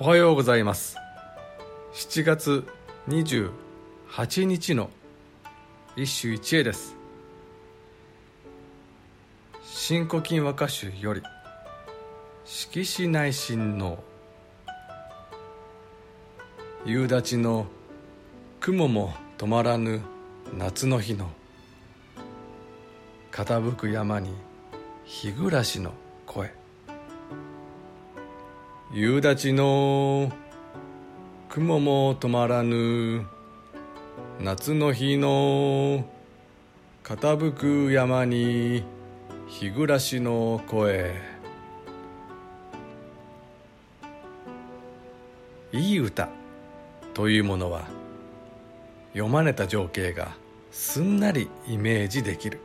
おはようございます。7月28日の一首一会です「新古今和歌集」より「色紙内親王」夕立の雲も止まらぬ夏の日の傾く山に日暮らしの声。夕立の雲も止まらぬ。夏の日の傾く山に日暮らしの声。いい歌というものは読まれた情景がすんなりイメージできる。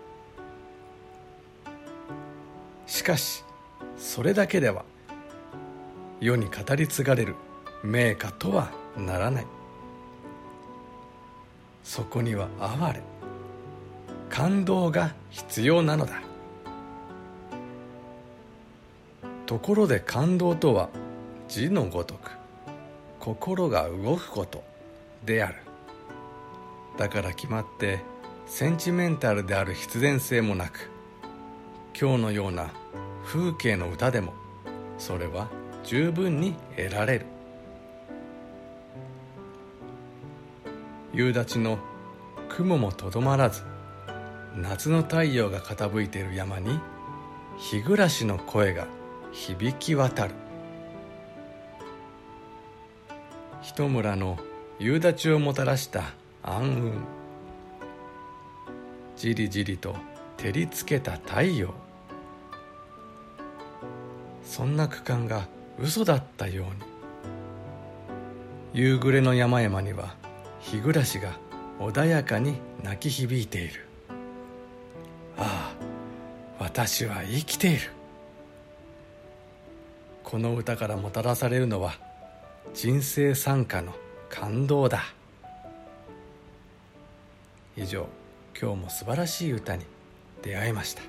しかしそれだけでは世に語り継がれる名歌とはならない。そこには哀れ感動が必要なのだ。ところで感動とは字のごとく心が動くことである。だから決まってセンチメンタルである必然性もなく今日のような風景の歌でもそれは十分に得られる。夕立の雲もとどまらず夏の太陽が傾いている山に日暮らしの声が響き渡る。一村の夕立をもたらした暗雲。じりじりと照りつけた太陽。そんな区間が嘘だったように。夕暮れの山々には日暮らしが穏やかに鳴き響いている。ああ私は生きている。この歌からもたらされるのは人生参加の感動だ。以上今日も素晴らしい歌に出会いました。